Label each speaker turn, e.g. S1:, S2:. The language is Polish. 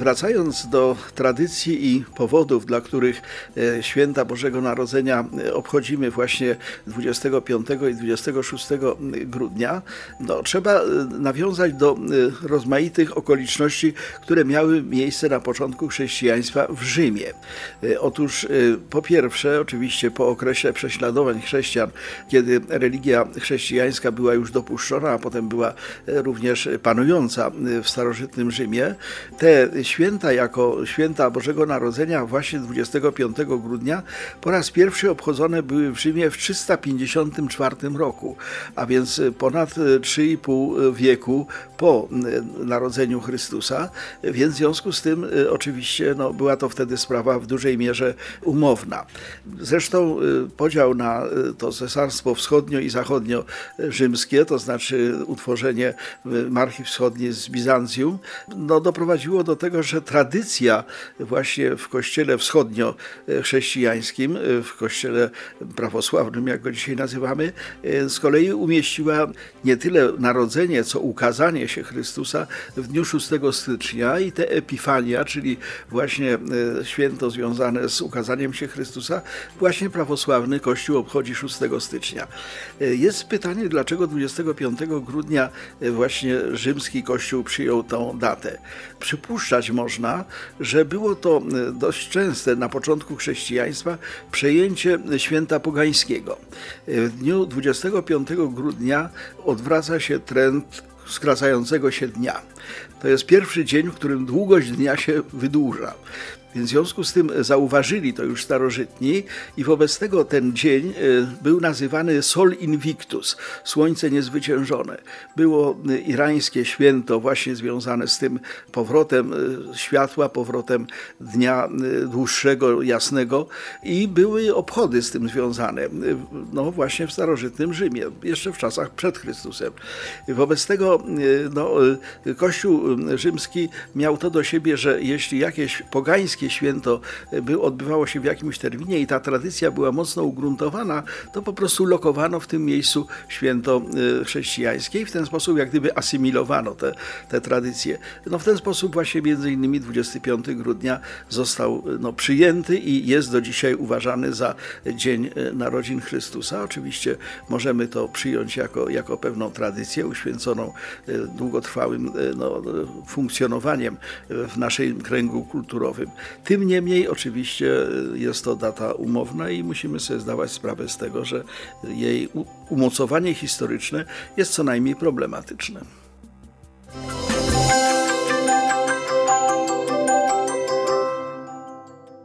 S1: Wracając do tradycji i powodów, dla których e, święta Bożego Narodzenia e, obchodzimy właśnie 25 i 26 grudnia, no, trzeba e, nawiązać do rozmaitych okoliczności, które miały miejsce na początku chrześcijaństwa w Rzymie. Otóż po pierwsze, oczywiście po okresie prześladowań chrześcijan, kiedy religia chrześcijańska była już dopuszczona, a potem była również panująca w starożytnym Rzymie, te święta jako święta Bożego Narodzenia właśnie 25 grudnia po raz pierwszy obchodzone były w Rzymie w 354 roku, a więc ponad 3,5 wieku po narodzeniu Chrystusa, więc w związku z tym oczywiście no, była to wtedy sprawa w dużej mierze umowna. Zresztą podział na to cesarstwo wschodnio i zachodnio rzymskie, to znaczy utworzenie marchi wschodniej z Bizancjum, no, doprowadziło do tego, że tradycja właśnie w kościele wschodnio-chrześcijańskim, w kościele prawosławnym, jak go dzisiaj nazywamy, z kolei umieściła nie tyle narodzenie, co ukazanie się Chrystusa w dniu 6 stycznia i te epifania, czyli właśnie e, święto związane z ukazaniem się Chrystusa, właśnie prawosławny Kościół obchodzi 6 stycznia. E, jest pytanie, dlaczego 25 grudnia e, właśnie rzymski Kościół przyjął tą datę. Przypuszczać można, że było to e, dość częste na początku chrześcijaństwa przejęcie święta pogańskiego. E, w dniu 25 grudnia odwraca się trend skracającego się dnia. To jest pierwszy dzień, w którym długość dnia się wydłuża. Więc w związku z tym zauważyli to już starożytni i wobec tego ten dzień e, był nazywany Sol Invictus, Słońce Niezwyciężone. Było e, irańskie święto właśnie związane z tym powrotem e, światła, powrotem dnia dłuższego, jasnego i były obchody z tym związane, no właśnie w starożytnym Rzymie, jeszcze w czasach przed Chrystusem. Wobec tego no, Kościół rzymski miał to do siebie, że jeśli jakieś pogańskie święto e, by odbywało się w jakimś terminie i ta tradycja była mocno ugruntowana, to po prostu lokowano w tym miejscu święto e, chrześcijańskie i w ten sposób jak gdyby asymilowano te, te tradycje. No w ten sposób właśnie między innymi 25 grudnia został no, przyjęty i jest do dzisiaj uważany za Dzień Narodzin Chrystusa. Oczywiście możemy to przyjąć jako, jako pewną tradycję uświęconą długotrwałym no, funkcjonowaniem w naszym kręgu kulturowym. Tym niemniej oczywiście jest to data umowna i musimy sobie zdawać sprawę z tego, że jej umocowanie historyczne jest co najmniej problematyczne.